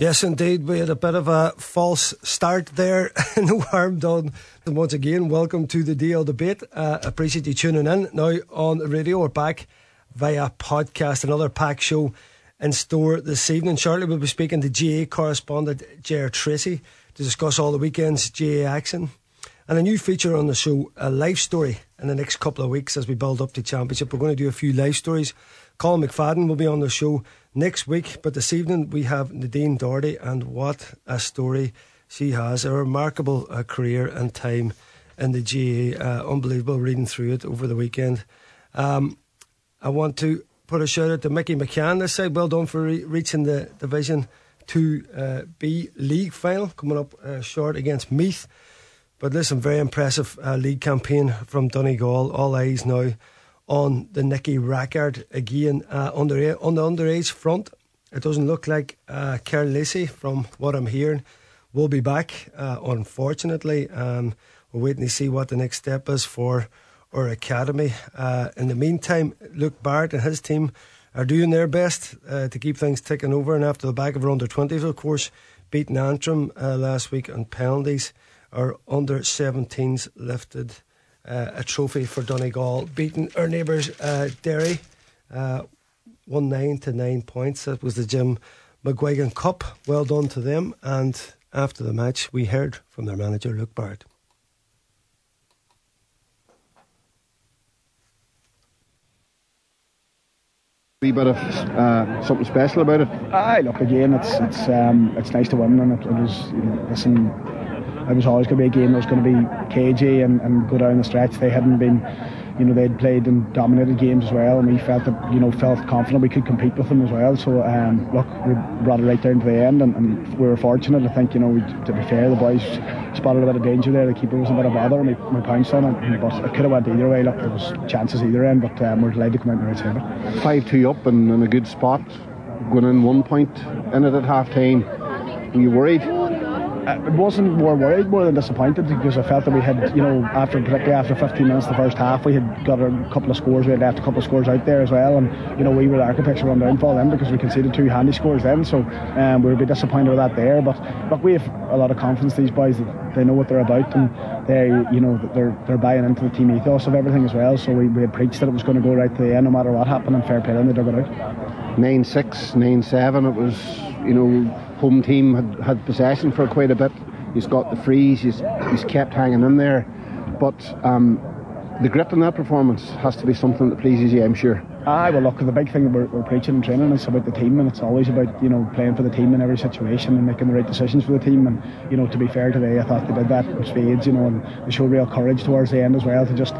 Yes, indeed. We had a bit of a false start there in the warm. And once again, welcome to the DL debate. Uh, appreciate you tuning in. Now on the radio, we're back via podcast, another pack show in store this evening. Shortly, we'll be speaking to GAA correspondent Ger Treacy to discuss all the weekend's GAA action. And a new feature on the show, a life story in the next couple of weeks as we build up to championship. We're going to do a few life stories. Colin McFadden will be on the show next week. But this evening we have Nadine Doherty, and what a story she has! A remarkable uh, career and time in the GAA. Uh, unbelievable reading through it over the weekend. Um, I want to put a shout out to Mickey McCann this side. Well done for re- reaching the Division 2B uh, league final, coming up uh, short against Meath. But listen, very impressive uh, league campaign from Donegal. All eyes now on the Nicky Rackard again uh, under, on the underage front. It doesn't look like uh, Karl Lacey, from what I'm hearing, will be back, uh, unfortunately. Um, we're waiting to see what the next step is for our academy. Uh, in the meantime, Luke Barrett and his team are doing their best uh, to keep things ticking over. And after the back of our under 20s, of course, beating Antrim uh, last week on penalties, our under 17s lifted a trophy for Donegal, beating our neighbours uh, Derry, uh, one nine to nine points. That was the Jim McGuigan Cup. Well done to them. And after the match, we heard from their manager Luke Barrett. wee bit of uh, something special about it. Aye, look again. It's it's um, it's nice to win, and it, it was you know, listen it was always going to be a game that was going to be cagey and, and go down the stretch. They hadn't been, you know, they'd played and dominated games as well, and we felt that, you know, felt confident we could compete with them as well. So, um, look, we brought it right down to the end, and, and we were fortunate. I think, you know, we, to be fair, the boys spotted a bit of danger there. The keeper was a bit of bother, and we, we pounced on it. But it could have went either way. Look, there was chances either end, but um, we're delighted to come out the right side. Five two up and in a good spot, going in one point in it at half time. Were you worried? I wasn't more worried, more than disappointed because I felt that we had, you know, after particularly after 15 minutes the first half, we had got a couple of scores. We had left a couple of scores out there as well, and you know, we were the architects of downfall then because we conceded two handy scores then. So um, we would be disappointed with that there. But look, we have a lot of confidence these boys that they know what they're about and they, you know, they're they're buying into the team ethos of everything as well. So we, we had preached that it was going to go right to the end, no matter what happened, and fair play, and they dug it out. Nine six, nine seven. It was, you know, home team had, had possession for quite a bit. He's got the freeze. He's, he's kept hanging in there. But um, the grip in that performance has to be something that pleases you, I'm sure. Aye, well, look, the big thing that we're, we're preaching and training is about the team, and it's always about you know playing for the team in every situation and making the right decisions for the team. And you know, to be fair today, I thought they did that in spades. You know, and they showed real courage towards the end as well to just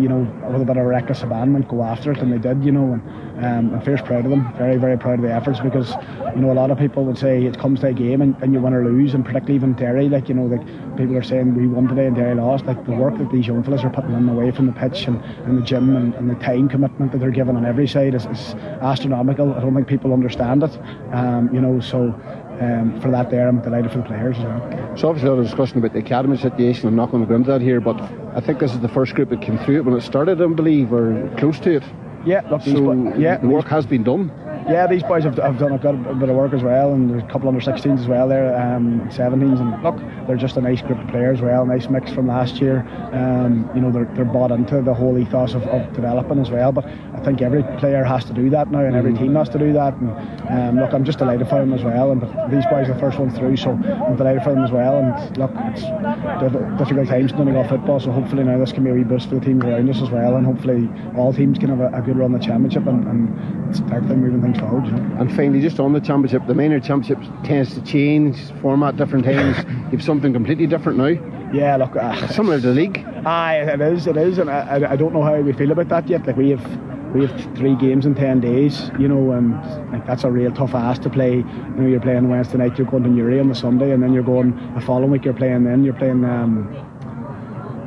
you know with a bit of reckless abandonment go after it, and they did. You know, and um, I'm fierce proud of them. Very, very proud of the efforts because you know a lot of people would say it comes to a game and, and you win or lose, and particularly even Derry, like you know, like people are saying we won today and Derry lost. Like the work that these young fellas are putting in away from the pitch and, and the gym and, and the time commitment that they're given on every side is, is astronomical. I don't think people understand it. Um, you know, so. Um, for that there, I'm delighted for the players as well. So obviously a lot of discussion about the academy situation. I'm not going to go into that here, but I think this is the first group that came through it when it started, I believe, or close to it. Yeah, look, so yeah, the work has been done. Yeah, these boys have, have done a good a bit of work as well, and there's a couple under 16s as well there, um, 17s, and look, they're just a nice group of players as well, nice mix from last year. Um, you know, they're, they're bought into the whole ethos of, of developing as well, but I think every player has to do that now, and every team has to do that. And um, look, I'm just delighted for them as well, and these boys are the first ones through, so I'm delighted for them as well. And look, it's difficult times in Donegal football, so hopefully now this can be a wee boost for the teams around us as well, and hopefully all teams can have a, a good run in the championship and, and start them moving things forward. You know? And finally, just on the championship, the minor championship tends to change format different times. You've something completely different now. Yeah, look, uh, similar to the league. Aye, it is, it is, and I, I don't know how we feel about that yet. Like we have we have three games in 10 days, you know, and like that's a real tough ask to play. You know, you're playing Wednesday night, you're going to Newry on the Sunday, and then you're going the following week, you're playing then, you're playing um,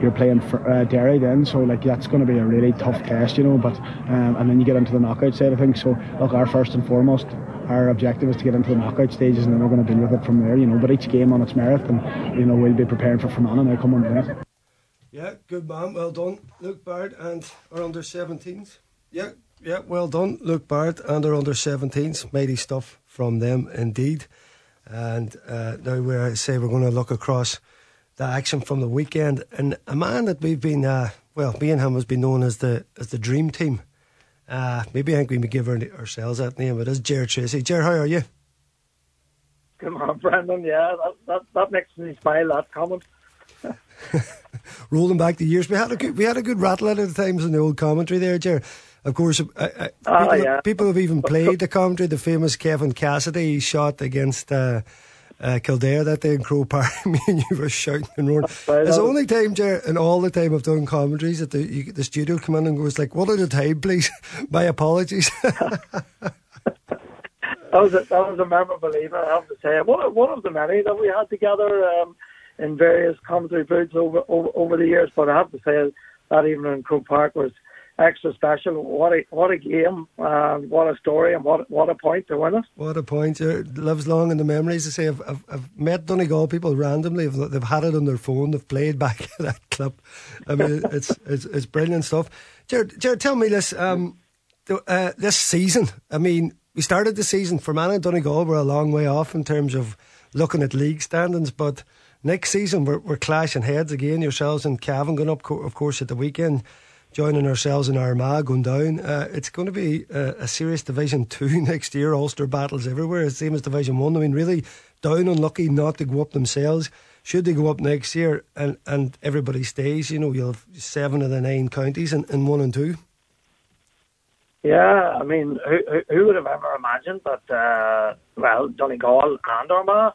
you're playing for, uh, Derry then, so like that's going to be a really tough test, you know. But um, and then you get into the knockout side of things. So look, our first and foremost, our objective is to get into the knockout stages, and then we're going to deal with it from there, you know. But each game on its merit, and you know we'll be preparing for Fermanagh now come on the Yeah, good man, well done, Luke Barrett and our under 17s. Yeah, yeah, well done, Luke Barrett and our under 17s. Mighty stuff from them indeed. And uh, now we say we're going to look across the action from the weekend. And a man that we've been, uh, well, me and him has been known as the as the dream team. Uh, maybe I think we may give our, ourselves that name. It is Ger Treacy. Ger, how are you? Come on, Brendan. Yeah, that, that, that makes me smile. That comment. Rolling back the years, we had a good we had a good rattle at the times in the old commentary there, Ger. Of course, uh, uh, ah, people, yeah. people, have even played the commentary. The famous Kevin Cassidy shot against uh, uh, Kildare that day in Croke Park. Me and you were shouting and roaring. It's the only time, Ger, and all the time I've done commentaries that the, you, the studio come in and goes like, "What at a time, please." My apologies. that was a, that was a memorable evening. I have to say, one one of the many that we had together um, in various commentary booths over, over over the years. But I have to say that evening in Croke Park was extra special. What a what a game! Uh, what a story, and what what a point to win it. What a point! It lives long in the memories. I say I've, I've, I've met Donegal people randomly. They've had it on their phone. They've played back at that club. I mean, it's it's it's brilliant stuff. Jared, Jared tell me this. Um, uh, this season, I mean, we started the season Fermanagh and Donegal. We're a long way off in terms of looking at league standings, but next season we're, we're clashing heads again. Yourselves and Cavan going up, of course, at the weekend joining ourselves in Armagh going down. Uh, it's going to be a, a, serious Division 2 next year. Ulster battles everywhere. Same as Division 1. I mean, really down unlucky not to go up themselves. Should they go up next year and, and everybody stays, you know, you'll have seven of the nine counties in, in one and two. Yeah, I mean, who, who would have ever imagined that, uh, well, Donegal and Armagh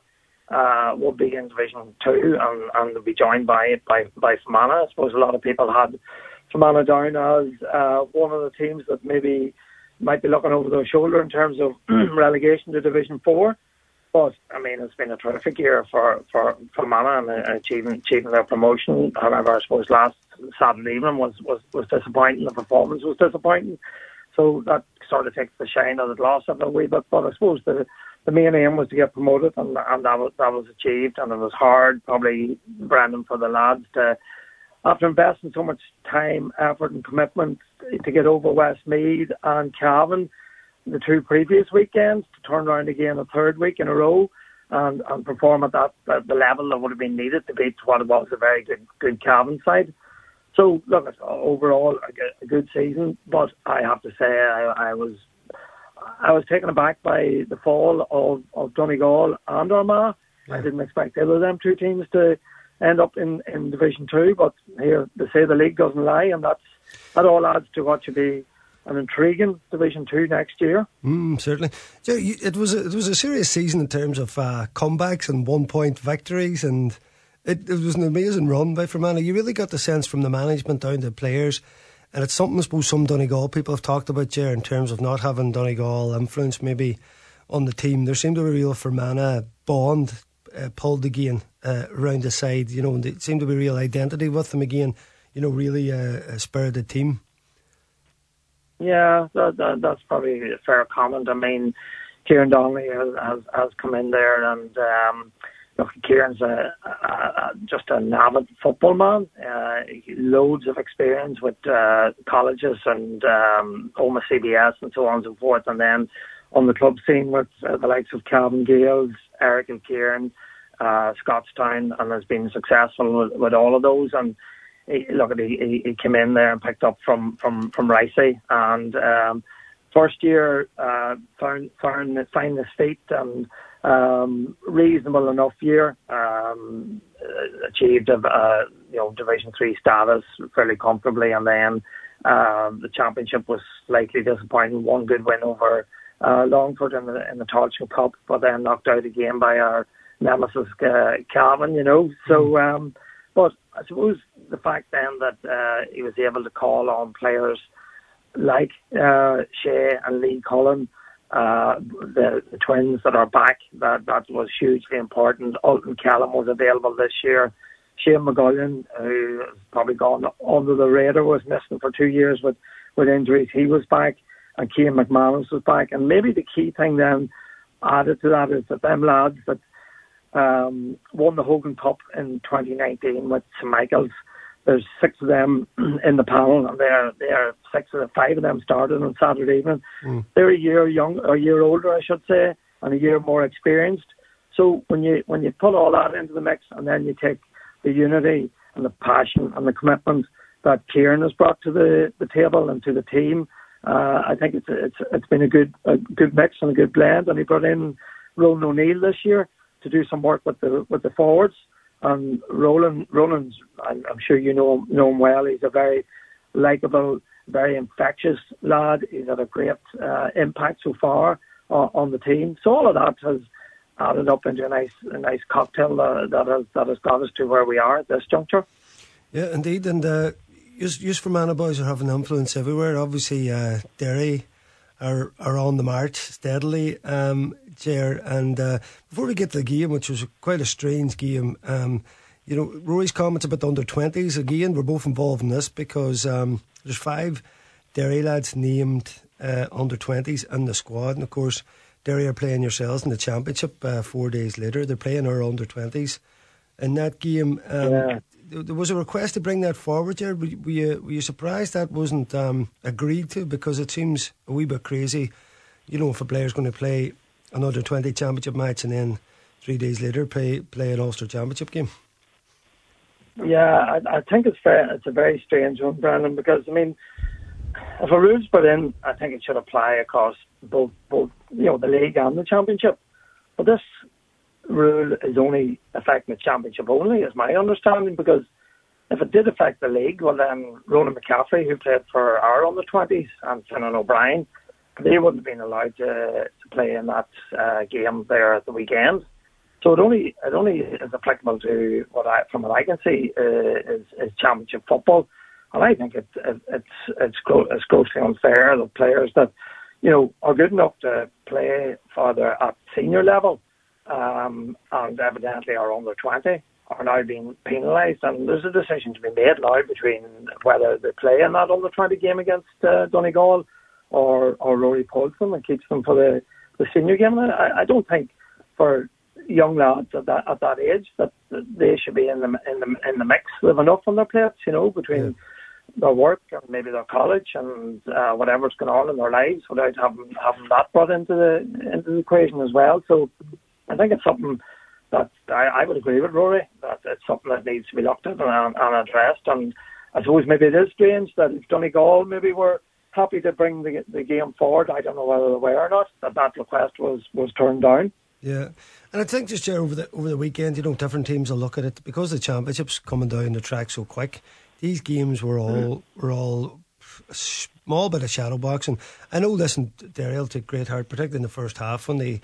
uh, will be in Division 2 and, and be joined by, by, by Fermanagh. I suppose a lot of people had Fermanagh down as uh, one of the teams that maybe might be looking over their shoulder in terms of relegation to Division Four. But I mean, it's been a terrific year for for Fermanagh and uh, achieving achieving their promotion. However, I suppose last Saturday evening was was was disappointing. The performance was disappointing, so that sort of takes the shine of the loss of it a wee bit. But I suppose the the main aim was to get promoted, and and that was that was achieved. And it was hard, probably Brendan for the lads to after investing so much time, effort, and commitment to get over Westmeath and Cavan the two previous weekends to turn around again a third week in a row and, and perform at that at the level that would have been needed to beat what was a very good good Cavan side. So look, uh, overall a, a good season, but I have to say I, I was I was taken aback by the fall of, of Donegal and Armagh. Yeah. I didn't expect either of them two teams to end up in, in Division Two. But here they say the league doesn't lie, and that's that all adds to what should be an intriguing Division Two next year. Mm, certainly, so it was a, it was a serious season in terms of uh, comebacks and one point victories, and it, it was an amazing run by Fermanagh. You really got the sense from the management down to the players. And it's something I suppose some Donegal people have talked about here in terms of not having Donegal influence maybe on the team. There seemed to be a real Fermanagh bond uh, pulled again uh, around the side. You know, and it seemed to be real identity with them again. You know, really uh, a spirited team. Yeah, that, that, that's probably a fair comment. I mean, Kieran Donnelly has, has, has come in there, and um, look, Kieran's a, a, a, just an avid football man. Uh, loads of experience with uh, colleges and um, Omagh CBS and so on and so forth, and then on the club scene with uh, the likes of Calvin Gales, Errigal Ciarán, uh, Scotstown, and has been successful with, with all of those. And he, look, he, he came in there and picked up from from from Ricey, and um, first year uh, found found find his feet and um, reasonable enough year. Um, achieved a, a you know Division Three status fairly comfortably, and then uh, the championship was slightly disappointing. One good win over uh, Longford in the in the Tailteann Cup, but then knocked out again by our nemesis uh, Cavan. You know, so hmm. um, but I suppose the fact then that uh, he was able to call on players like uh, Che and Lee Cullen. Uh, the, the twins that are back, that that was hugely important. Ultan Kelm was available this year. Shane McGullion, who has probably gone under the radar, was missing for two years with, with injuries. He was back and Cian McManus was back. And maybe the key thing then added to that is that them lads that um, won the Hogan Cup in 2019 with St Michael's. There's six of them in the panel, and they're they're six of the five of them started on Saturday evening. Mm. They're a year young, a year older, I should say, and a year more experienced. So when you when you put all that into the mix, and then you take the unity and the passion and the commitment that Kieran has brought to the, the table and to the team, uh, I think it's it's it's been a good a good mix and a good blend. And he brought in Roland O'Neill this year to do some work with the with the forwards. And Roland Roland's I'm, sure you know know him well. He's a very likable, very infectious lad. He's had a great uh, impact so far uh, on the team. So all of that has added up into a nice a nice cocktail that, that has that has got us to where we are at this juncture. Yeah, indeed, and uh, use use Fermanagh boys are having influence everywhere. Obviously, uh, Derry are are on the march steadily, um, Ger. And uh, before we get to the game, which was quite a strange game, um, you know, Rory's comments about the under twenties again. We're both involved in this because um, there's five Derry lads named uh, under twenties in the squad, and of course. Derry are playing yourselves in the championship uh, four days later. They're playing our under twenties. In that game, um, yeah there was a request to bring that forward there. Were, were, you, were you surprised that wasn't um, agreed to? Because it seems a wee bit crazy, you know, if a player's going to play another 20 championship match and then three days later play, play an Ulster championship game. Yeah, I, I think it's fair. It's a very strange one, Brendan, because I mean, if a rule's put in, I think it should apply across both, both you know, the league and the championship. But this rule is only affecting the championship only, is my understanding, because if it did affect the league, well then Ronan McCaffrey, who played for our under twenties, and Finan O'Brien, they wouldn't have been allowed to, to play in that uh, game there at the weekend. So it only it only is applicable to what I from what I can see uh, is, is championship football, and I think it, it, it's it's gro- it's grossly unfair that players that you know are good enough to play further at senior level um, and evidently are under 20 are now being penalised. And there's a decision to be made now between whether they play in that under 20 game against uh, Donegal or, or Rory them and keeps them for the, the senior game. And I, I don't think for young lads at that at that age that, that they should be in the in the in the mix. They've enough on their plates, you know, between yeah. their work and maybe their college and uh, whatever's going on in their lives without having having that brought into the into the equation as well. So I think it's something that I, I would agree with Rory that it's something that needs to be looked at and, and addressed. And I suppose maybe it is strange that if Donegal maybe were happy to bring the the game forward. I don't know whether they were or not. That that request was was turned down. Yeah, and I think just over the over the weekend, you know, different teams will look at it because the championships coming down the track so quick. These games were all mm. were all a small bit of shadow boxing. I know. Listen, Derry took great heart, particularly in the first half when they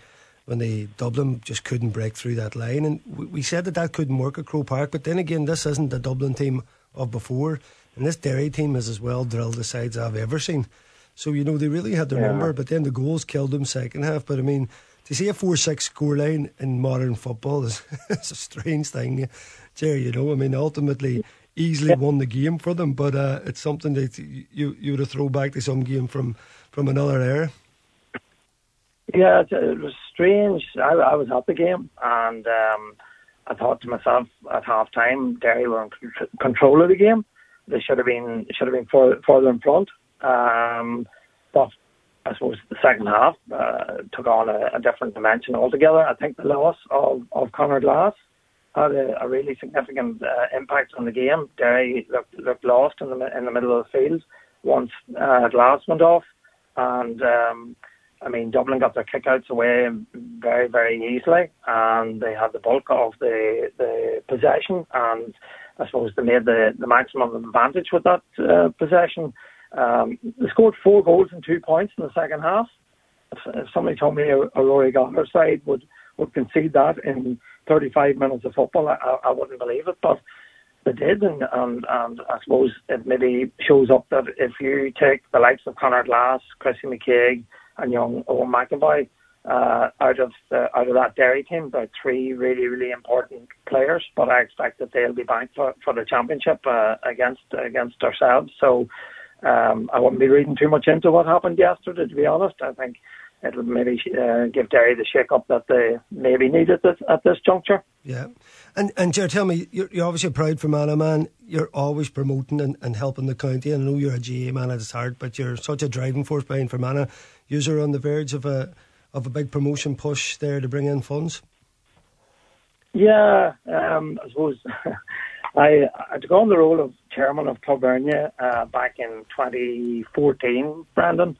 when the Dublin just couldn't break through that line. And we, we said that that couldn't work at Croke Park, but then again, this isn't the Dublin team of before, and this Derry team is as well drilled the sides I've ever seen. So you know they really had their yeah. number, but then the goals killed them second half. But I mean, to see a four-six scoreline in modern football is it's a strange thing, Jerry. You know, I mean, ultimately easily yeah. won the game for them, but uh, it's something that you you would have thrown back to some game from from another era. Yeah, it, was strange. I, I was at the game and um, I thought to myself at half time, Derry were in control of the game. They should have been should have been further, further in front. Um, but I suppose the second half uh, took on a, a, different dimension altogether. I think the loss of, of Conor Glass had a, a really significant uh, impact on the game. Derry looked, looked lost in the in the middle of the field once uh, Glass went off, and um, I mean, Dublin got their kickouts away very, very easily, and they had the bulk of the the possession, and I suppose they made the, the maximum advantage with that uh, possession. Um, they scored four goals and two points in the second half. If, if somebody told me a, Rory Gallagher side would would concede that in 35 minutes of football, I, I wouldn't believe it, but they did, and, and, and I suppose it maybe shows up that if you take the likes of Conor Glass, Chrissy McKaigue, and young Eoin McEvoy uh, out of the, out of that Derry team. About three really really important players, but I expect that they'll be back for, for the championship uh, against against ourselves. So um, I wouldn't be reading too much into what happened yesterday. To be honest, I think it'll maybe uh, give Derry the shake up that they maybe needed at, at this juncture. Yeah. And and Ger, tell me, you're, you're obviously a proud Fermanagh man. You're always promoting and, and helping the county. And I know you're a GAA man at its heart, but you're such a driving force behind Fermanagh. You're on the verge of a of a big promotion push there to bring in funds. Yeah, um, I suppose I, I took on the role of chairman of Club uh, back in 2014, Brendan,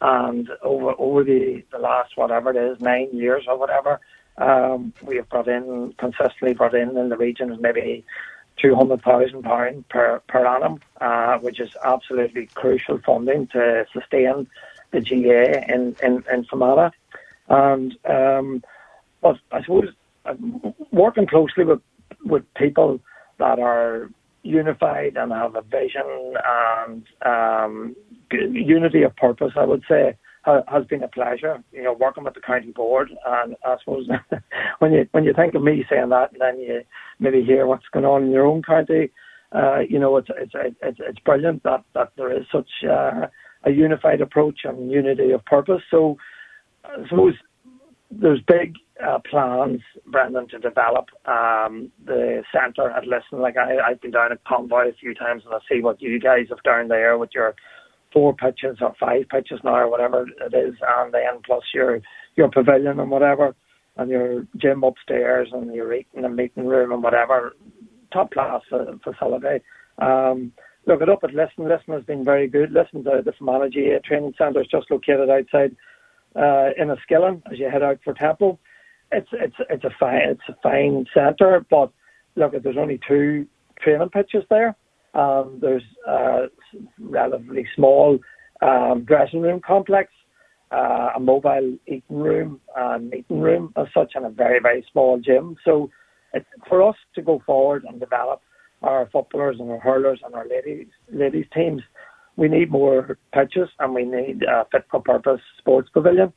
and over over the, the last whatever it is, nine years or whatever, um, we have brought in consistently brought in in the region of maybe two hundred thousand pound per per annum, uh, which is absolutely crucial funding to sustain the GAA in in, in Fermanagh. And um, but I suppose uh, working closely with with people that are unified and have a vision and um, unity of purpose, I would say, has been a pleasure. You know, working with the county board, and I suppose when you when you think of me saying that, and then you maybe hear what's going on in your own county, uh, you know, it's it's it's it's brilliant that that there is such uh, a unified approach and unity of purpose. So, I suppose there's big uh, plans, Brendan, to develop um, the centre at Lisson. Like I, I've been down at Convoy a few times, and I see what you guys have down there with your four pitches or five pitches now or whatever it is, and then plus your your pavilion and whatever, and your gym upstairs and your eating and meeting room and whatever, top class facility. Um, look it up at Lisson. Lisson has been very good. Lisson, the, the Fermanagh training centre is just located outside uh, in Enniskillen as you head out for Temple. It's it's it's a fine it's a fine centre, but look, there's only two training pitches there. Um, there's a relatively small um, dressing room complex, uh, a mobile eating room and meeting room as such, and a very, very small gym. So it's for us to go forward and develop our footballers and our hurlers and our ladies ladies teams. We need more pitches and we need a fit for purpose sports pavilion.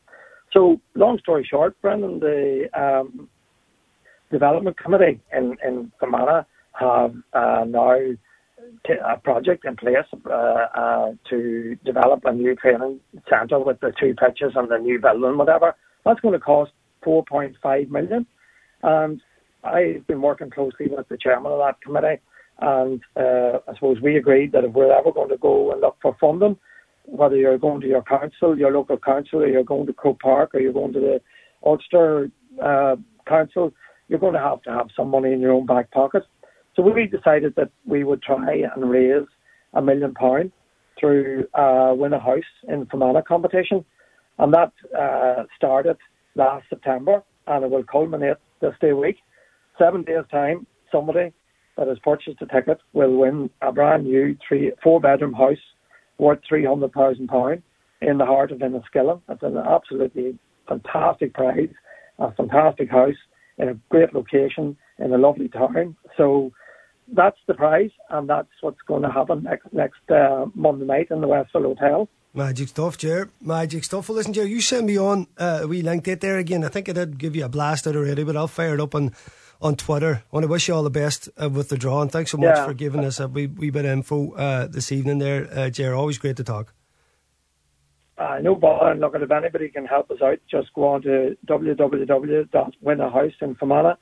So, long story short, Brendan, the um, development committee in in Fermanagh have uh, now a project in place uh, uh, to develop a new training centre with the two pitches and the new building, whatever. That's going to cost 4.5 million. And I've been working closely with the chairman of that committee. And uh, I suppose we agreed that if we're ever going to go and look for funding, whether you're going to your council, your local council, or you're going to Croke Park, or you're going to the Ulster uh, Council, you're going to have to have some money in your own back pocket. So we decided that we would try and raise a million pound through uh, Win a House in Fermanagh competition, and that uh, started last September, and it will culminate this day week. Seven days time, somebody that has purchased a ticket will win a brand new three four bedroom house worth three hundred thousand pound in the heart of Enniskillen. It's an absolutely fantastic prize, a fantastic house in a great location in a lovely town. So that's the prize, and that's what's going to happen next next uh, Monday night in the Westfield Hotel. Magic stuff, Ger. Magic stuff. Well, listen, Ger, you sent me on uh, a wee link it there again. I think I did give you a blast out already, but I'll fire it up on, on Twitter. I want to wish you all the best uh, with the draw, and thanks so much yeah. for giving us a wee, wee bit of info uh, this evening there, uh, Ger. Always great to talk. Uh, no bother. And look, if anybody can help us out, just go on to www.winahousein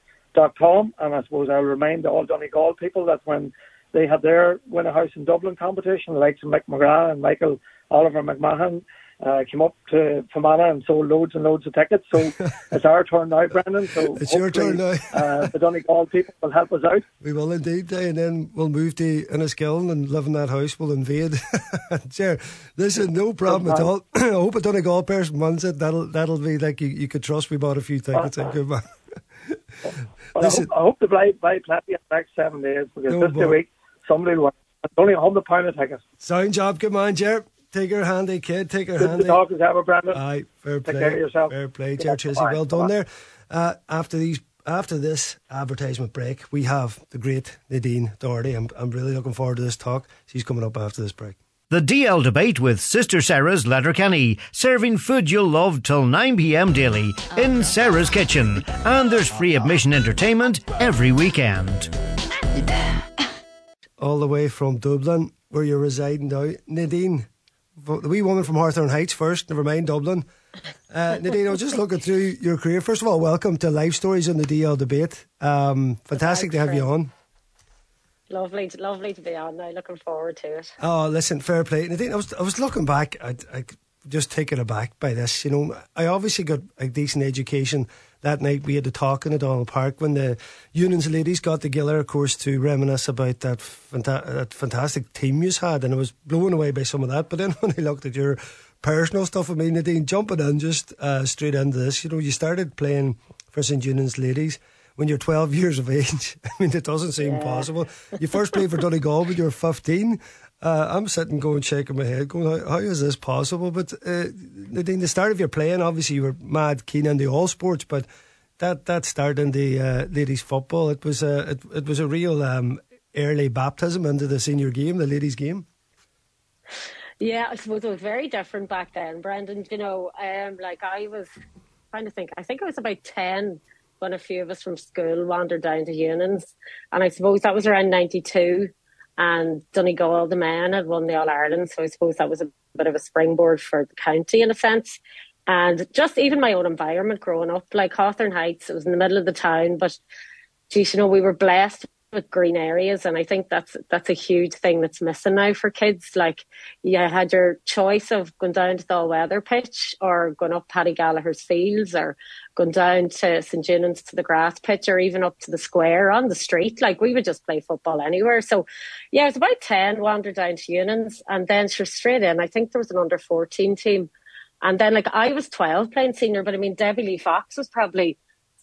com, and I suppose I'll remind all Donegal people that when they had their Win a House in Dublin competition, the likes of Mick McGrath and Michael Oliver McMahon uh, came up to Fermanagh and sold loads and loads of tickets. So it's our turn now, Brendan. So it's your turn now. uh, the Donegal people will help us out. We will indeed, and then we'll move to Enniskillen and live in that house. We'll invade. sure. is no problem at all. I hope a Donegal person wants it. That'll that'll be like you, you could trust. We bought a few tickets. Uh, good man. Well, I, hope, I hope to buy, buy plenty in the next seven days because no, this week somebody will. It's only a hundred pound a ticket. Sound job, good man, Ger. Take her handy, kid. Take her Good handy. Good talk as ever, Brendan. Aye, fair play. Take care of yourself. Fair play, Ger Treacy. Well done there. Uh, after these, after this advertisement break, we have the great Nadine Doherty. I'm, I'm really looking forward to this talk. She's coming up after this break. The DL debate with Sister Sara's Letterkenny, serving food you'll love till 9pm daily in Sara's Kitchen. And there's free admission entertainment every weekend. All the way from Dublin, where you're residing now. Nadine, the wee woman from Hawthorne Heights first, never mind Dublin. Uh, Nadine, I was just looking through your career. First of all, welcome to Life Stories on the DL debate. Um, fantastic to have you on. Lovely, lovely to be on now. Looking forward to it. Oh, listen, fair play. Nadine, I was, I was looking back. I, I just taken aback by this. You know, I obviously got a decent education that night. We had a talk in O'Donnell Park when the Eunan's ladies got together, of course, to reminisce about that, fanta- that fantastic team you had, and I was blown away by some of that. But then when I looked at your personal stuff, I mean, Nadine, jumping in just uh, straight into this, you know, you started playing for St Eunan's ladies when you're 12 years of age. I mean, it doesn't seem yeah. possible. You first played for Donegal when you were 15. Uh, I'm sitting going, shaking my head, going, how, how is this possible? But uh, Nadine, the start of your playing, obviously you were mad keen on the all sports, but that that start in the uh, ladies football, it was a it, it was a real um, early baptism into the senior game, the ladies game. Yeah, I suppose it was very different back then, Brendan. You know, um, like I was trying to think. I think I was about ten when a few of us from school wandered down to Eunan's, and I suppose that was around ninety two and Donegal, the men, had won the All Ireland. So I suppose that was a bit of a springboard for the county in a sense. And just even my own environment growing up, like Hawthorne Heights, it was in the middle of the town, but geez, you know, we were blessed with green areas and I think that's that's a huge thing that's missing now for kids. Like you had your choice of going down to the all weather pitch or going up Paddy Gallagher's fields or going down to St Eunan's to the grass pitch or even up to the square on the street. Like we would just play football anywhere. So yeah, it was about ten, wandered down to Eunan's and then straight in. I think there was an under fourteen team. And then like I was twelve playing senior, but I mean Debbie Lee Fox was probably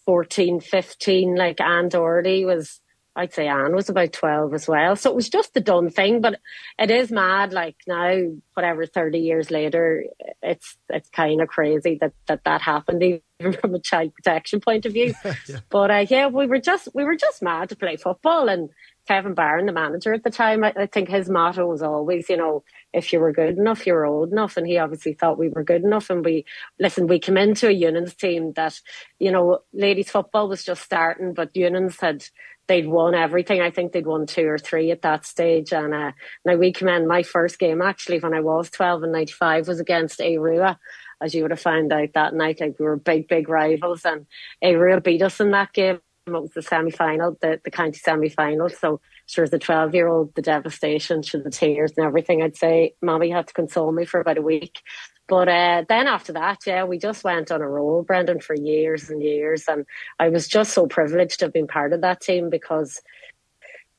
14, 15, like Anne Doherty was I'd say Anne was about 12 as well. So it was just the done thing, but it is mad. Like now, whatever, 30 years later, it's, it's kind of crazy that, that that happened even from a child protection point of view. yeah. But uh, yeah, we were just, we were just mad to play football and Kevin Barron, the manager at the time, I, I think his motto was always, you know, if you were good enough, you were old enough. And he obviously thought we were good enough. And we, listen, we came into a Eunan's team that, you know, ladies football was just starting, but Eunan's had, they'd won everything. I think they'd won two or three at that stage. And uh, now we came in, my first game actually when I was 12 and 95 was against Arua. As you would have found out that night, like we were big, big rivals and Arua beat us in that game. It was the semi final, the, the county semi final. So sure as a 12 year old, the devastation, sure the tears and everything, I'd say mommy had to console me for about a week. But uh, then after that, yeah, we just went on a roll, Brendan, for years and years. And I was just so privileged to have been part of that team because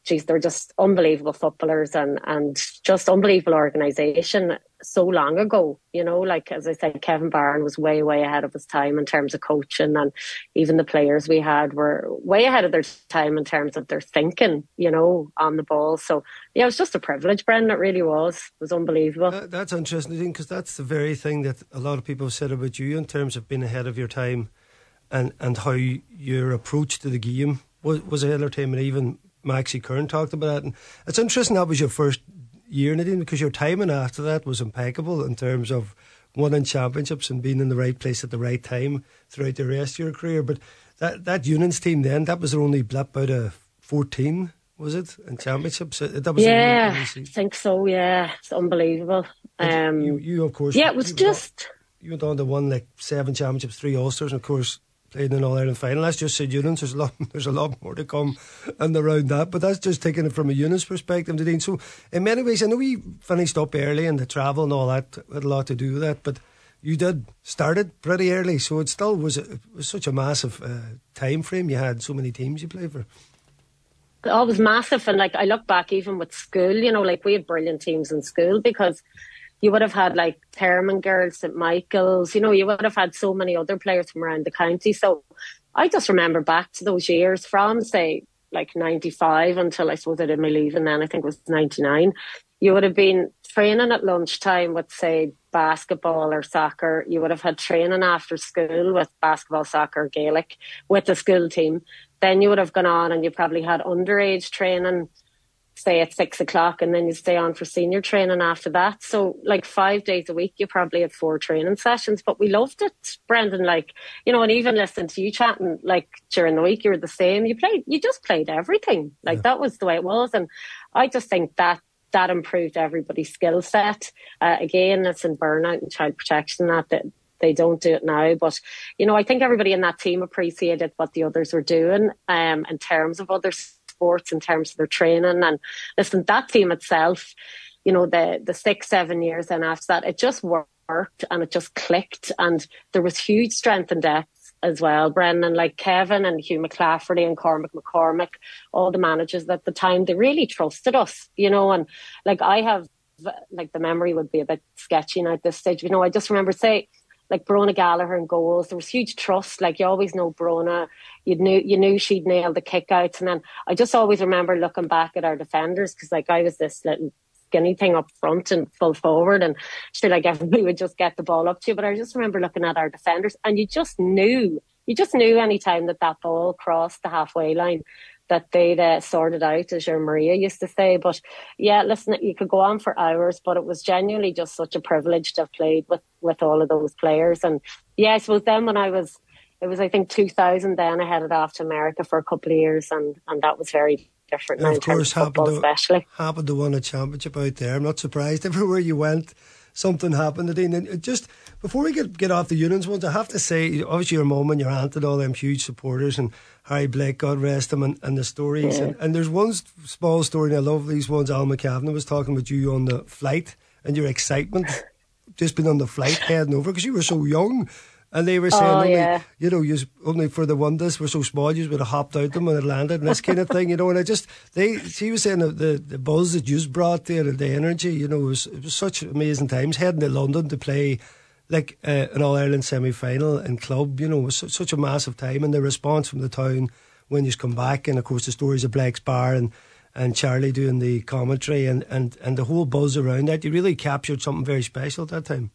geez, they're just unbelievable footballers and, and just unbelievable organisation so long ago. You know, like as I said, Kevin Barron was way, way ahead of his time in terms of coaching and even the players we had were way ahead of their time in terms of their thinking, you know, on the ball. So yeah, it was just a privilege, Brendan. It really was. It was unbelievable. That, that's interesting because that's the very thing that a lot of people have said about you in terms of being ahead of your time and, and how your approach to the game was, was ahead of time and even Maxie Kern talked about that. And it's interesting that was your first year, Nadine, because your timing after that was impeccable in terms of winning championships and being in the right place at the right time throughout the rest of your career. But that, that Eunan's team then, that was their only blip out of 14, was it, in championships? That was yeah, I think so, yeah. It's unbelievable. Um, you, you, of course. Yeah, it was just. you went on to win like seven championships, three All-Stars, and of course played in All Ireland final. That's just St Eunan's. There's a lot. There's a lot more to come and around that. But that's just taking it from a Eunan's perspective, Nadine. So in many ways, I know we finished up early and the travel and all that had a lot to do with that. But you did started pretty early, so it still was, a, was such a massive uh, time frame. You had so many teams you played for. Oh, it was massive, and like I look back, even with school, you know, like we had brilliant teams in school because you would have had like Termon girls, St Michael's, you know, you would have had so many other players from around the county. So I just remember back to those years from say like 95 until I suppose I did my leave and then I think it was 99. You would have been training at lunchtime with say basketball or soccer. You would have had training after school with basketball, soccer, Gaelic with the school team. Then you would have gone on and you probably had underage training say at six o'clock and then you stay on for senior training after that. So like five days a week, you probably had four training sessions, but we loved it, Brendan. Like, you know, and even listening to you chatting, like during the week, you were the same. You played, you just played everything. Like yeah. that was the way it was. And I just think that that improved everybody's skill set. Uh, again, it's in burnout and child protection that, that they don't do it now. But, you know, I think everybody in that team appreciated what the others were doing um, in terms of others sports in terms of their training. And listen, that team itself, you know, the the six, seven years and after that, it just worked and it just clicked and there was huge strength and depth as well, Brendan, like Kevin and Hugh McClafferty and Cormac McCormick, all the managers at the time, they really trusted us, you know, and like I have, like the memory would be a bit sketchy now at this stage, you know, I just remember say, like Brona Gallagher and goals. There was huge trust. Like you always know Brona. You knew you knew she'd nail the kickouts. And then I just always remember looking back at our defenders because like I was this little skinny thing up front and full forward and still like everybody would just get the ball up to you. But I just remember looking at our defenders and you just knew, you just knew any time that that ball crossed the halfway line that they'd uh, sorted out, as your Maria used to say. But yeah, listen, you could go on for hours, but it was genuinely just such a privilege to have played with, with all of those players. And yeah, I suppose then when I was, it was I think 2000 then I headed off to America for a couple of years and, and that was very different. And of course, happened to, especially. happened to win a championship out there. I'm not surprised. Everywhere you went, something happened. Nadine. And just before we get get off the Eunan's ones, I have to say, obviously your mum and your aunt and all them huge supporters, and Harry Blake, God rest him, and, and the stories. Yeah. And, and there's one small story, and I love these ones. Al McCavan was talking with you on the flight and your excitement, just being on the flight heading over because you were so young. And they were saying, Oh, only, yeah. you know, you only for the windows were so small, you would have hopped out them when it landed and this kind of thing, you know. And I just, they, she was saying that the, the buzz that you brought there and the energy, you know, it was, it was such amazing times. Heading to London to play like uh, an All Ireland semi final and club, you know, it was su- such a massive time. And the response from the town when you come back, and of course the stories of Blake's Bar and, and Charlie doing the commentary and, and, and the whole buzz around that, you really captured something very special at that time.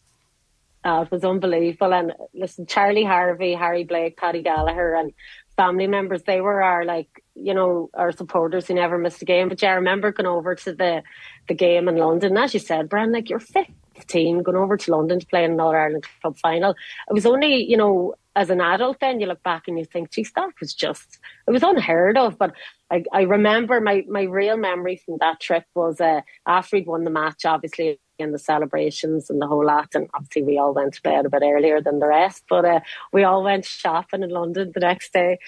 Uh, it was unbelievable. And listen, Charlie Harvey, Harry Blake, Paddy Gallagher, and family members, they were our like, you know, our supporters who never missed a game. But yeah, I remember going over to the the game in London. As you said, Bran, like you're 15, going over to London to play in an All Ireland Club final. It was only, you know, as an adult then you look back and you think, geez, that was just, it was unheard of. But I, I remember my, my real memory from that trip was uh, after we'd won the match, obviously, the celebrations and the whole lot. And obviously, we all went to bed a bit earlier than the rest, but uh, we all went shopping in London the next day.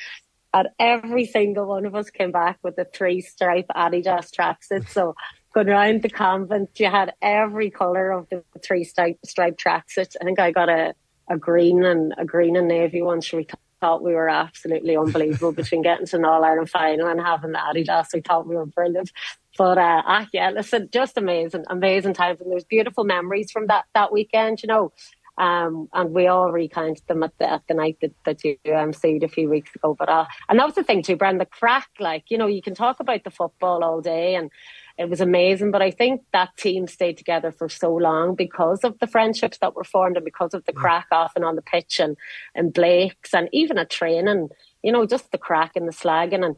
And every single one of us came back with a three stripe Adidas tracksuit. So going around the convent, you had every colour of the three stripe, stripe tracksuit. I think I got a, a green and a green and navy one. So we thought we were absolutely unbelievable between getting to an All Ireland final and having the Adidas. We thought we were brilliant. But uh, ah, yeah, listen, just amazing, amazing times, and there's beautiful memories from that that weekend, you know. Um, and we all recounted them at the at the night that, that you emceed a few weeks ago. But uh, and that was the thing too, Bren, the crack. Like you know, you can talk about the football all day, and it was amazing. But I think that team stayed together for so long because of the friendships that were formed, and because of the crack off and on the pitch and and Blake's, and even at training. You know, just the crack and the slagging and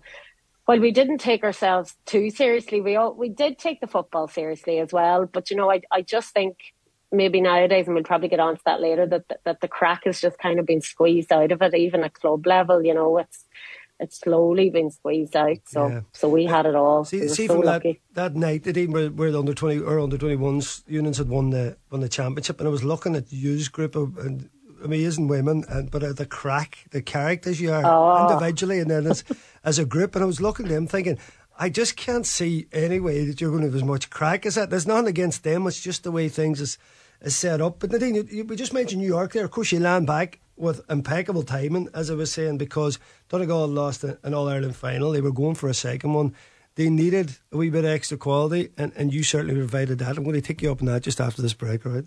while we didn't take ourselves too seriously, we all, we did take the football seriously as well. But you know, I I just think maybe nowadays, and we'll probably get on to that later, that that, that the crack has just kind of been squeezed out of it, even at club level. You know, it's it's slowly been squeezed out. So Yeah. so we had it all. See, we see so from that, lucky. that night, the team where, where the under twenty or under twenty ones Eunan's had won the won the championship, and I was looking at You's group of and amazing women, and but uh, the crack, the characters you are Oh. individually, and then as as a group, and I was looking at them thinking. I just can't see any way that you're going to have as much crack as that. There's nothing against them. It's just the way things is, is set up. But Nadine, you, you, we just mentioned New York there. Of course, you land back with impeccable timing, as I was saying, because Donegal lost an All Ireland final. They were going for a second one. They needed a wee bit of extra quality, and, and you certainly provided that. I'm going to take you up on that just after this break, all right?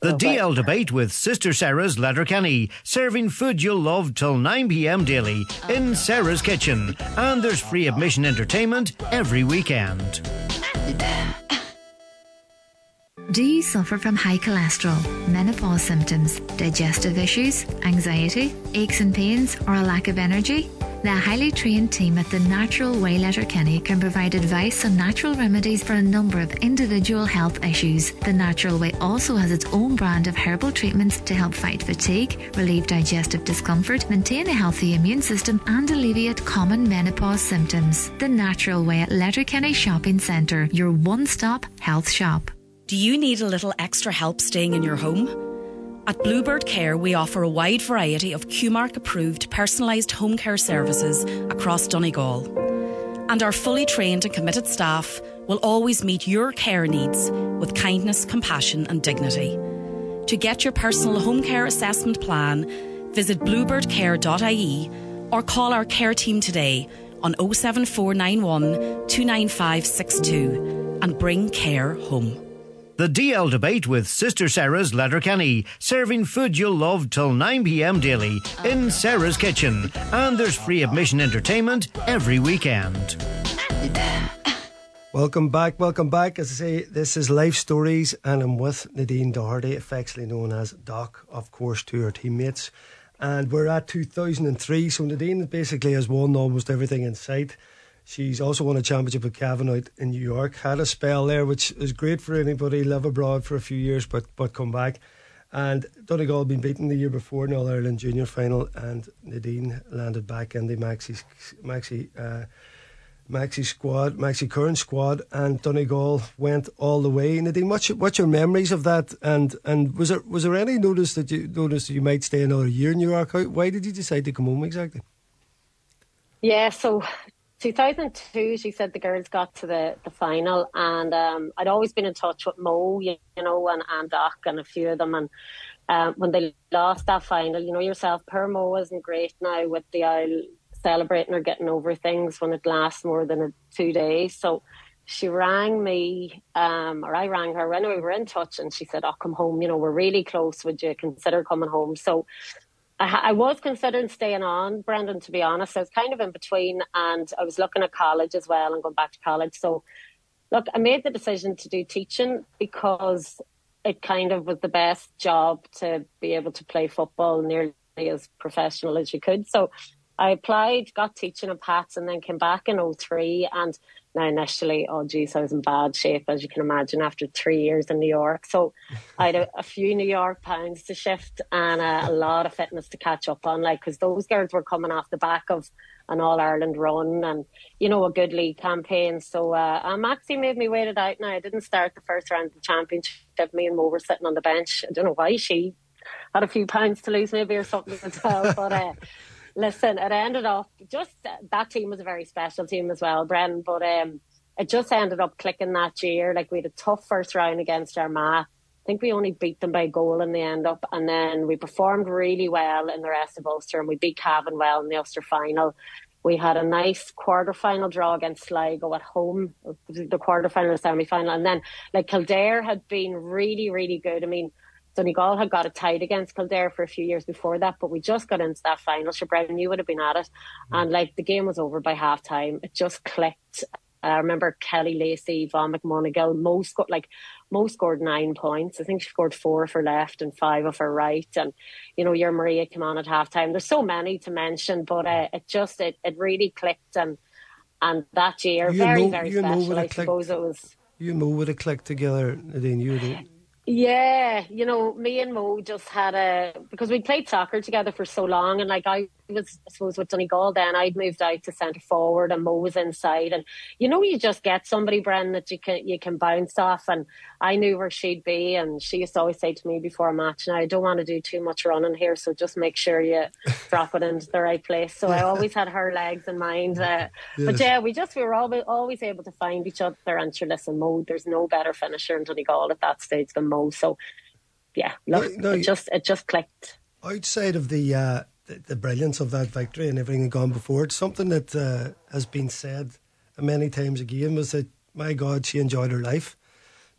The oh, Okay. DL debate with Sister Sara's Letterkenny, serving food you'll love till 9 pm daily in oh, Sara's Kitchen. And there's free admission entertainment every weekend. Do you suffer from high cholesterol, menopause symptoms, digestive issues, anxiety, aches and pains, or a lack of energy? The highly trained team at the Natural Way Letterkenny can provide advice on natural remedies for a number of individual health issues. The Natural Way also has its own brand of herbal treatments to help fight fatigue, relieve digestive discomfort, maintain a healthy immune system, and alleviate common menopause symptoms. The Natural Way at Letterkenny Shopping Centre, your one stop health shop. Do you need a little extra help staying in your home? At Bluebird Care, we offer a wide variety of QMark approved personalised home care services across Donegal. And our fully trained and committed staff will always meet your care needs with kindness, compassion, and dignity. To get your personal home care assessment plan, visit bluebirdcare.ie or call our care team today on 07491 29562 and bring care home. The DL debate with Sister Sara's Letterkenny, serving food you'll love till 9 pm daily in Sara's Kitchen. And there's free admission entertainment every weekend. Welcome back, welcome back. As I say, this is Life Stories, and I'm with Nadine Doherty, affectionately known as Doc, of course, to her teammates. And we're at 2003, so Nadine basically has won almost everything in sight. She's also won a championship with Cavan in New York. Had a spell there, which is great for anybody. Live abroad for a few years, but but come back. And Donegal had been beaten the year before in All Ireland Junior Final, and Nadine landed back in the Maxi Maxi uh, Maxi squad, Maxi Curran squad, and Donegal went all the way. Nadine, what's your, what's your memories of that? And and was there was there any notice that you noticed that you might stay another year in New York? Why did you decide to come home exactly? Yeah, so 2002, she said the girls got to the, the final, and um, I'd always been in touch with Mo, you, know, and, and Doc and a few of them. And um, when they lost that final, you know yourself, per Mo isn't great now with the Isle celebrating or getting over things when it lasts more than a, two days. So she rang me, um, or I rang her. Anyway, we were in touch, and she said, "I'll oh, come home. You know, we're really close. Would you consider coming home?" So I, was considering staying on, Brendan, to be honest. I was kind of in between and I was looking at college as well and going back to college. So, look, I made the decision to do teaching because it kind of was the best job to be able to play football nearly as professional as you could. So, I applied, got teaching at Pats, and then came back in 03 and now, initially, oh geez, I was in bad shape, as you can imagine, after three years in New York. So I had a, a few New York pounds to shift and a, a lot of fitness to catch up on, like, because those girls were coming off the back of an All Ireland run and, you know, a good league campaign. So uh, uh, Maxie made me wait it out now. I didn't start the first round of the championship. Me and Mo were sitting on the bench. I don't know why she had a few pounds to lose, maybe, or something as well. But uh, listen, it ended up just that team was a very special team as well, Bren. But um, it just ended up clicking that year. Like we had a tough first round against Armagh. I think we only beat them by goal in the end up, and then we performed really well in the rest of Ulster, and we beat Cavan well in the Ulster final. We had a nice quarter final draw against Sligo at home, the quarter final, semi final, and then like Kildare had been really, really good. I mean, Donegal had got it tied against Kildare for a few years before that, but we just got into that final. Sure, Brendan, you would have been at it. Mm. And like the game was over by half time. It just clicked. I remember Kelly Lacey, Von McMonigal, Mo scored like Mo scored nine points. I think she scored four for left and five of her right. And you know, your Maria came on at half time. There's so many to mention, but uh, it just it, it really clicked and and that year you very know, very special. I suppose it was. You and Mo would have clicked together, Nadine. You would. Yeah, you know, me and Mo just had a because we played soccer together for so long, and like I was, I suppose, with Donegal then I'd moved out to centre forward, and Mo was inside, and you know, you just get somebody, Bren, that you can you can bounce off, and I knew where she'd be, and she used to always say to me before a match, "Now I don't want to do too much running here, so just make sure you drop it into the right place." So I always had her legs in mind, uh, yes. but yeah, we just we were always always able to find each other, and sure, listen, Mo, there's no better finisher in Donegal at that stage than Mo, so yeah, look, no, no, it just it just clicked. Outside of the, uh, the, brilliance of that victory and everything gone before, it's something that uh, has been said many times again was that my God, she enjoyed her life,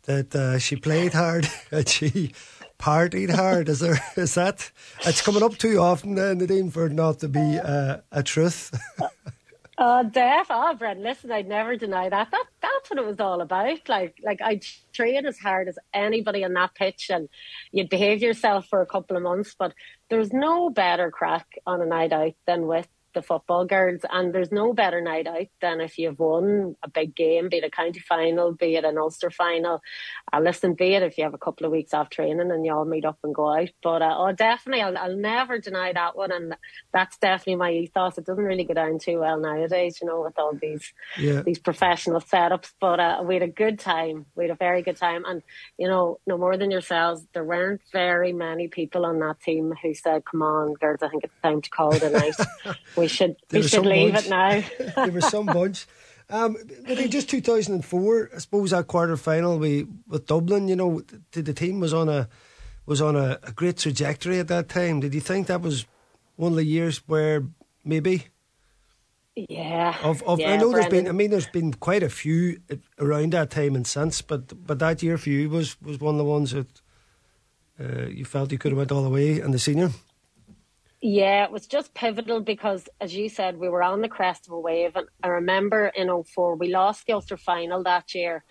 that uh, she played hard, that she partied hard. Is there is that? It's coming up too often, uh, Nadine, for it not to be uh, a truth. Uh, Def, oh, Brent, listen, I'd never deny that. That that's what it was all about. Like, like I train as hard as anybody on that pitch, and you'd behave yourself for a couple of months. But there's no better crack on a night out than with the football girls. And there's no better night out than if you've won a big game, be it a county final, be it an Ulster final. Uh, listen, be it if you have a couple of weeks off training and you all meet up and go out. But uh, oh, definitely, I'll, I'll never deny that one. And that's definitely my ethos. It doesn't really go down too well nowadays, you know, with all these yeah. these professional setups. But uh, we had a good time. We had a very good time. And, you know, no more than yourselves, there weren't very many people on that team who said, come on, girls, I think it's time to call it a night. we should we should leave bunch. it now. there was some bunch. Um, maybe just 2004, I suppose that quarter final we with Dublin. You know, the, the team was on a was on a, a great trajectory at that time. Did you think that was one of the years where maybe? Yeah. Of, of yeah, I know Brendan. there's been. I mean, there's been quite a few around that time and since, but but that year for you was was one of the ones that uh, you felt you could have went all the way in the senior. Yeah, it was just pivotal because, as you said, we were on the crest of a wave. And I remember in 04, we lost the Ulster final that year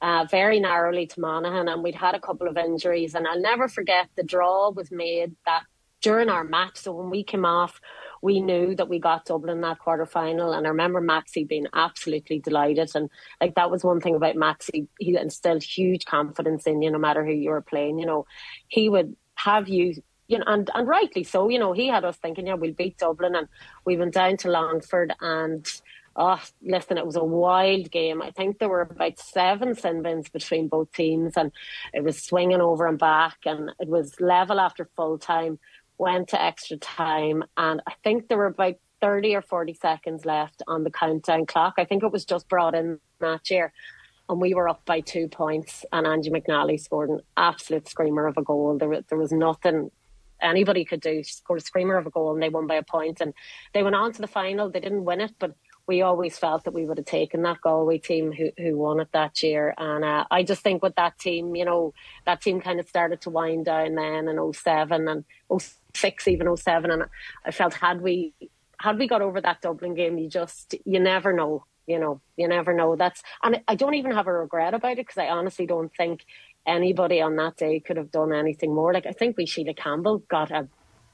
uh, very narrowly to Monaghan, and we'd had a couple of injuries. And I'll never forget the draw was made that during our match. So when we came off, we knew that we got Dublin that quarter final. And I remember Maxi being absolutely delighted. And like that was one thing about Maxi, he instilled huge confidence in you, no matter who you were playing. You know, he would have you you know, and, and rightly so, you know, he had us thinking, yeah, we'll beat Dublin and we went down to Longford and oh, listen, it was a wild game. I think there were about seven sin bins between both teams and it was swinging over and back and it was level after full time, went to extra time and I think there were about 30 or 40 seconds left on the countdown clock. I think it was just brought in that year and we were up by two points and Angie McNally scored an absolute screamer of a goal. There, there was nothing anybody could do. Scored a screamer of a goal and they won by a point and they went on to the final. They didn't win it, but we always felt that we would have taken that Galway team who, who won it that year. And uh, I just think with that team, you know, that team kind of started to wind down then in 07 and 06, even 07. And I felt had we, had we got over that Dublin game, you just, you never know. You know, you never know. That's, and I don't even have a regret about it because I honestly don't think anybody on that day could have done anything more. Like I think we Sheila Campbell got a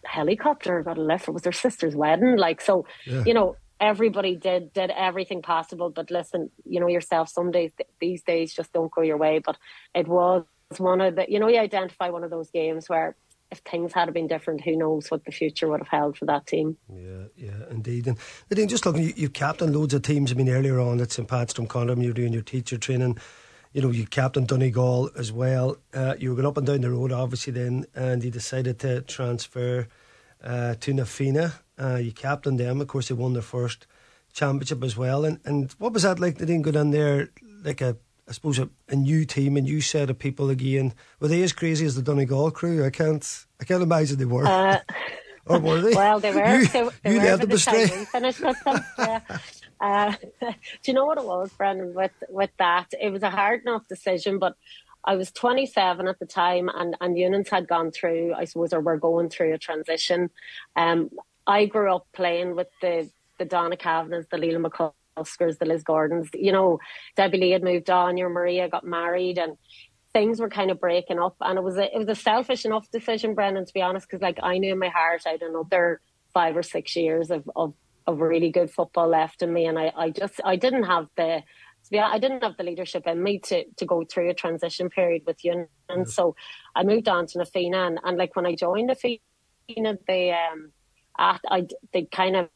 helicopter, got a lift. It was her sister's wedding. Like so, Yeah. you know, everybody did did everything possible. But listen, you know yourself. Some days these days just don't go your way. But it was one of the you know you identify one of those games where if things had been different, who knows what the future would have held for that team. Yeah, yeah, indeed. And Nadine, just looking, you, you captained loads of teams. I mean, earlier on at St. Pat's Drumcondra, you were doing your teacher training. You know, you captained Donegal as well. Uh, you were going up and down the road, obviously, then, and you decided to transfer uh, to Na Fianna. Uh, you captained them. Of course, they won their first championship as well. And and what was that like? They didn't go down there like a, I suppose, a, a new team, a new set of people again. Were they as crazy as the Donegal crew? I can't, I can't imagine they were. Uh, or were they? Well, they were. You, they, they you were led them astray. we finished with them. Yeah. Uh, do you know what it was, Brendan? With with that, it was a hard enough decision, but I was 27 at the time, and and Eunan's had gone through, I suppose, or were going through a transition. Um, I grew up playing with the the Donna Kavanaghs, the Leland McCuskers, the Liz Gordons. You know, Debbie Lee had moved on. Your Maria got married, and things were kind of breaking up. And it was a, it was a selfish enough decision, Brendan, to be honest, because like I knew in my heart I had another five or six years of of of really good football left in me, and I I just I didn't have the honest, I didn't have the leadership in me to to go through a transition period with you, and so I moved on to Na Fianna, and, and like when I joined Na Fianna, they um at, I they kind of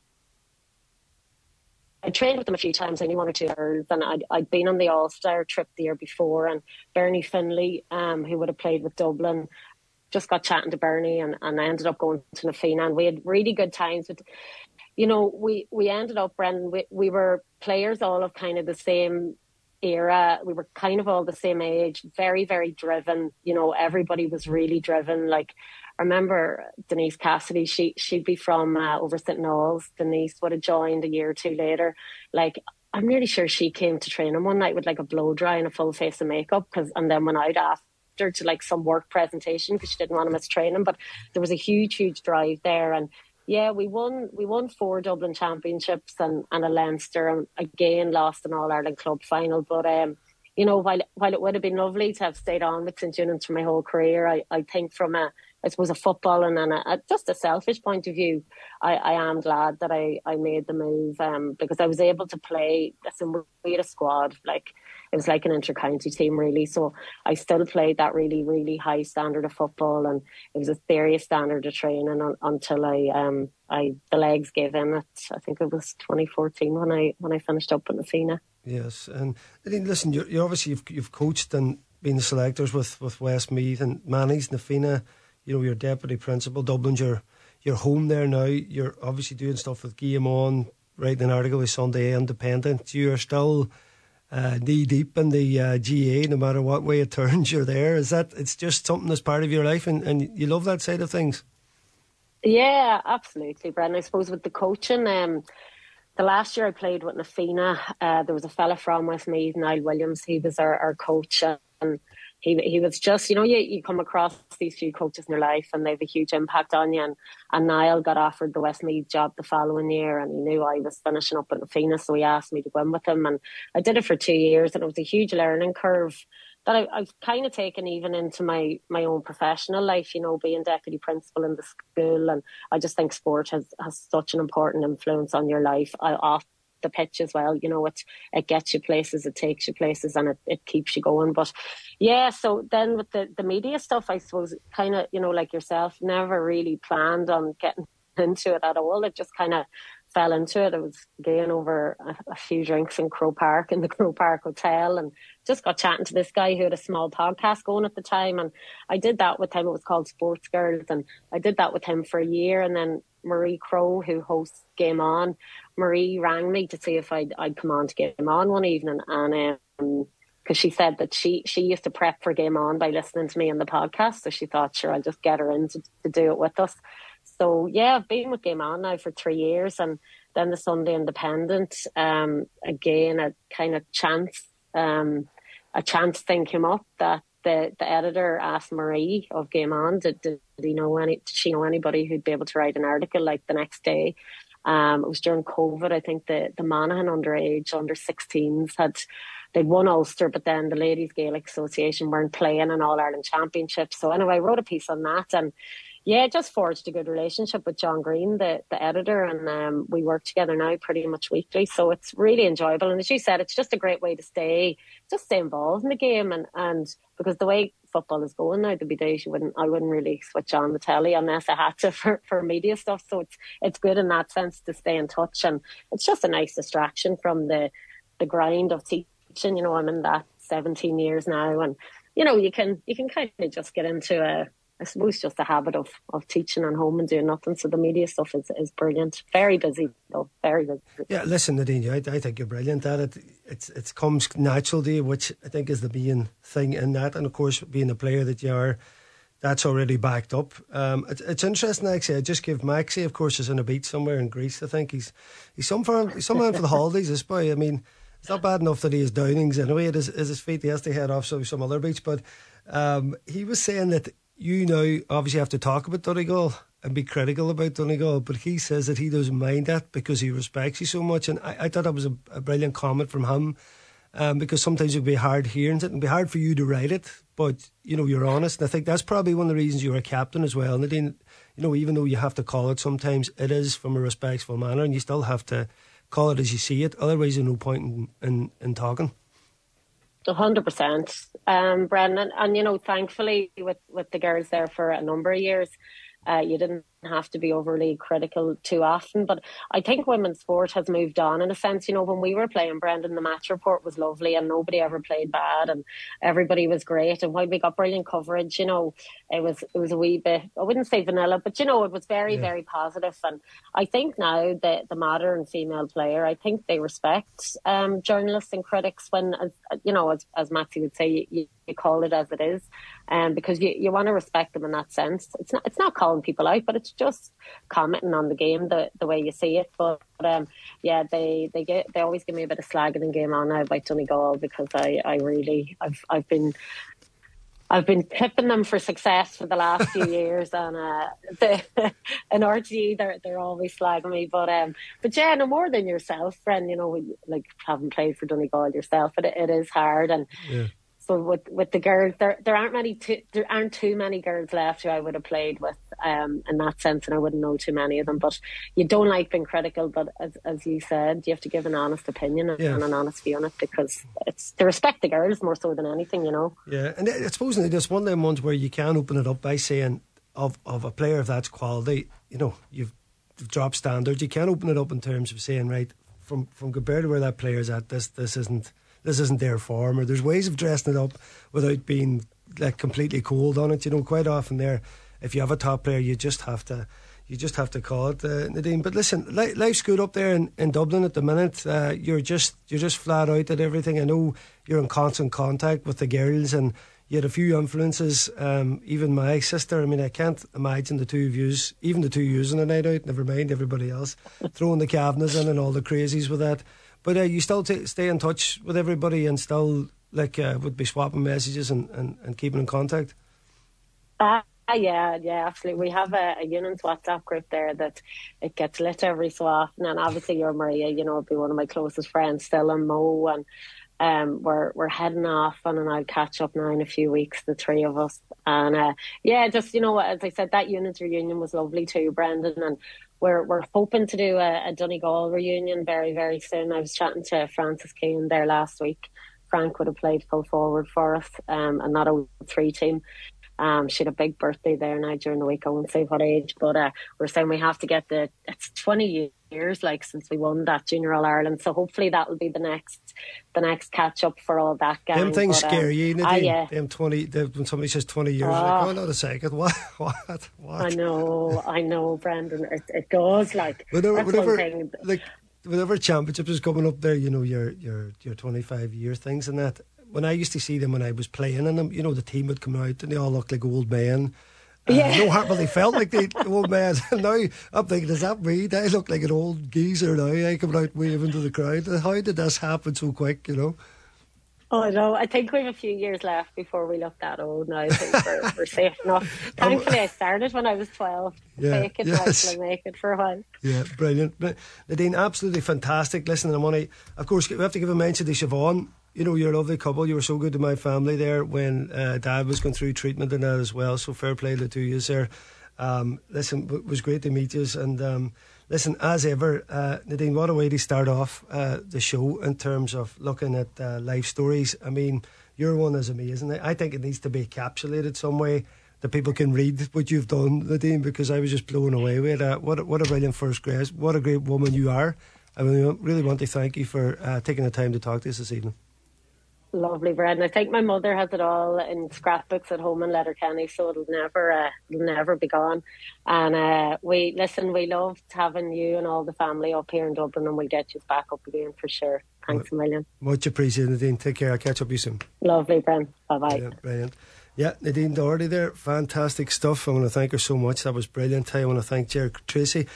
I trained with them a few times. I knew one or two girls, and I'd, I'd been on the All Star trip the year before. And Bernie Finley, um, who would have played with Dublin, just got chatting to Bernie, and, and I ended up going to Na Fianna, and we had really good times. But you know, we we ended up, Brendan. We we were players all of kind of the same era. We were kind of all the same age. Very very driven. You know, everybody was really driven. Like I remember Denise Cassidy, she she'd be from uh, over St Naul's. Denise would have joined a year or two later. Like I'm nearly sure she came to training one night with like a blow dry and a full face of makeup, cause and then went out after to like some work presentation because she didn't want to miss training. But there was a huge huge drive there, and yeah, we won we won four Dublin championships and and a Leinster, and again lost an All Ireland club final, but. um you know, while while it would have been lovely to have stayed on with St Eunan's for my whole career, I, I think from a I suppose a football and, and a, just a selfish point of view, I, I am glad that I, I made the move um, because I was able to play. Listen, we had a squad like it was like an inter-county team really. So I still played that really really high standard of football, and it was a serious standard of training un, until I um I the legs gave in. At I think it was 2014 when I when I finished up in the Fianna. Yes, and I think listen, you you obviously you've you've coached and been the selectors with with Westmeath and Manny's, Na Fianna. You know, your deputy principal, Dublin's your your home there now. You're obviously doing stuff with Game On, writing an article with Sunday Independent. You are still uh, knee deep in the uh, GAA, no matter what way it turns, you're there. Is that it's just something that's part of your life, and, and you love that side of things? Yeah, absolutely, Brendan. I suppose with the coaching, um, the last year I played with Na Fianna, uh, there was a fella from Westmeath, Niall Williams. He was our, our coach, and he he was just you know you, you come across these few coaches in your life and they have a huge impact on you. And and Niall got offered the Westmeath job the following year and he knew I was finishing up at Fianna so he asked me to go in with him. And I did it for two years and it was a huge learning curve that I, I've kind of taken even into my my own professional life you know being deputy principal in the school. And I just think sport has has such an important influence on your life. I, off the pitch as well. You know, it it gets you places, it takes you places, and it, it keeps you going. But yeah, so then with the the media stuff, I suppose kind of you know like yourself, never really planned on getting into it at all. It just kind of fell into it. It was going over a, a, few drinks in Croke Park in the Croke Park Hotel and just got chatting to this guy who had a small podcast going at the time. And I did that with him. It was called Sports Girls. And I did that with him for a year. And then Marie Crowe, who hosts Game On, Marie rang me to see if I'd, I'd come on to Game On one evening, and um, because she said that she she used to prep for Game On by listening to me in the podcast, so she thought, sure, I'll just get her in to, to do it with us. So yeah, I've been with Game On now for three years, and then the Sunday Independent. Um, again, a kind of chance, um, a chance thing came up that the the editor asked Marie of Game On, did, did, he know any? Did she know anybody who'd be able to write an article like the next day? Um, it was during COVID. I think the the Monaghan underage under 16s had they'd won Ulster, but then the Ladies Gaelic Association weren't playing in All Ireland Championships. So anyway, I wrote a piece on that and yeah, just forged a good relationship with John Greene, the, the editor, and um, we work together now pretty much weekly. So it's really enjoyable. And as you said, it's just a great way to stay, just stay involved in the game. And, and because the way football is going now, there'd be days you wouldn't, I wouldn't really switch on the telly unless I had to for, for media stuff. So it's, it's good in that sense to stay in touch. And it's just a nice distraction from the, the grind of teaching. You know, I'm in that 17 years now and, you know, you can, you can kind of just get into a, I suppose just a habit of, of teaching at home and doing nothing. So the media stuff is, is brilliant. Very busy though, very busy. Yeah, listen, Nadine, I, I think you're brilliant at it. It's it comes natural to you, which I think is the main thing in that. And of course, being the player that you are, that's already backed up. Um, it, it's interesting actually. I just give Maxi, of course, is on a beach somewhere in Greece. I think he's he's somewhere he's somewhere for the holidays. This boy, I mean. It's not bad enough that he has downings anyway It is, his, his feet. He has to head off to some other beach. But um, he was saying that you now obviously have to talk about Donegal and be critical about Donegal, but he says that he doesn't mind that because he respects you so much. And I, I thought that was a, a, brilliant comment from him um, because sometimes it would be hard hearing it and be hard for you to write it, but you know, you're honest. And I think that's probably one of the reasons you're a captain as well. Nadine, you know, even though you have to call it sometimes, it is from a respectful manner and you still have to call it as you see it. Otherwise, there's no point in, in, in talking hundred percent, um, Brendan. And you know, thankfully, with with the girls there for a number of years, uh, you didn't have to be overly critical too often. But I think women's sport has moved on in a sense. You know, when we were playing, Brendan, the match report was lovely and nobody ever played bad and everybody was great. And while we got brilliant coverage, you know, it was it was a wee bit I wouldn't say vanilla, but you know, it was very, yeah. very positive. And I think now that the modern female player, I think they respect um, journalists and critics when, you know, as, as Maxie would say, you, you call it as it is, um, because you, you want to respect them in that sense. It's not it's not calling people out, but it's just commenting on the game the the way you see it. But um, yeah, they they get they always give me a bit of slag in the game on now about Donegal because I I really I've I've been I've been tipping them for success for the last few years, and uh, the, in RTE they're they're always slagging me. But um, but yeah, no more than yourself, friend. You know, like having played for Donegal yourself, it it is hard, and yeah but with with the girls, there there aren't many too, there aren't too many girls left who I would have played with um, in that sense, and I wouldn't know too many of them. But you don't like being critical, but as as you said, you have to give an honest opinion yeah. and an honest view on it because it's to respect the girls more so than anything, you know. Yeah, and I suppose there's one of them ones where you can open it up by saying of of a player of that quality, you know, you've dropped standards. You can open it up in terms of saying right from from compared to where that player's at, this this isn't this isn't their form, or there's ways of dressing it up without being like completely cold on it. You know, quite often there, if you have a top player, you just have to you just have to call it, uh, Nadine. But listen, li- life's good up there in, in Dublin at the minute. Uh, you're just you're just flat out at everything. I know you're in constant contact with the girls, and you had a few influences. Um, even my sister. I mean, I can't imagine the two of yous, even the two of yous on a night out. Never mind everybody else throwing the Kavanaghs in and all the crazies with that. But uh, you still t- stay in touch with everybody and still like uh, would be swapping messages and, and, and keeping in contact. Uh, yeah, yeah, absolutely. We have a, a Eunan's WhatsApp group there that it gets lit every so often, and obviously you're Maria, you know, would be one of my closest friends still, and Mo, and um, we're we're heading off on and I'll catch up now in a few weeks, the three of us, and uh, yeah, just you know, as I said, that Eunan's reunion was lovely too, Brendan, and we're we're hoping to do a, a Donegal reunion very very soon. I was chatting to Francis Keane there last week. Frank would have played full forward for us, um, and not a three team. Um, she had a big birthday there now during the week. I won't say what age, but uh, we're saying we have to get the. It's twenty years like since we won that Junior All Ireland, so hopefully that will be the next, the next catch up for all that. Gang. Them things but, scare um, you, Nadine. ah, yeah. Them twenty. Them, when somebody says twenty years, Oh. like, oh, not a second. What? What? What? I know, I know, Brendan. It, it does like Whenever, that's whenever, one thing. like, whenever championships is coming up there, you know your your your twenty five year things and that. When I used to see them when I was playing in them, you know the team would come out and they all looked like old men. Yeah. No heart, but they felt like the old man. now I'm thinking, is that me? I look like an old geezer now. Eh, I come out waving to the crowd. How did this happen so quick? You know. Oh no, I think we have a few years left before we look that old now. I think we're, we're safe enough. Thankfully, I started when I was 12. Yeah, Fake it yes. make it for a while. Yeah, brilliant. But Nadine, absolutely fantastic. Listen, I want to, of course, we have to give a mention to Siobhan. You know, you're a lovely couple. You were so good to my family there when uh, Dad was going through treatment and that as well. So fair play to you there. Um, listen, it was great to meet you. And um, listen, as ever, uh, Nadine, what a way to start off uh, the show in terms of looking at uh, life stories. I mean, your one is amazing. I think it needs to be encapsulated some way that people can read what you've done, Nadine, because I was just blown away with it. Uh, what, a, what a brilliant first grace. What a great woman you are. I really, really want to thank you for uh, taking the time to talk to us this evening. Lovely, Brendan. I think my mother has it all in scrapbooks at home in Letterkenny, so it'll never, uh, it'll never be gone. And uh, we listen. We loved having you and all the family up here in Dublin, and we'll get you back up again for sure. Thanks a million. Much appreciated, Nadine. Take care. I'll catch up with you soon. Lovely, Brendan. Bye bye. Brilliant, brilliant. Yeah, Nadine Doherty there. Fantastic stuff. I want to thank her so much. That was brilliant. I want to thank Jerry Treacy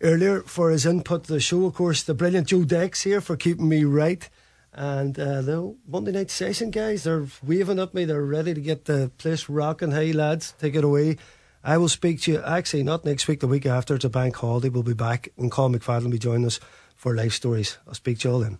earlier for his input to the show. Of course, the brilliant Joe Dex here for keeping me right. And uh, the Monday night session guys, they're waving at me. They're ready to get the place rocking. Hey, lads, take it away. I will speak to you actually not next week, the week after. It's a bank holiday. We'll be back and Colin McFadden will be joining us for life stories. I'll speak to you all then.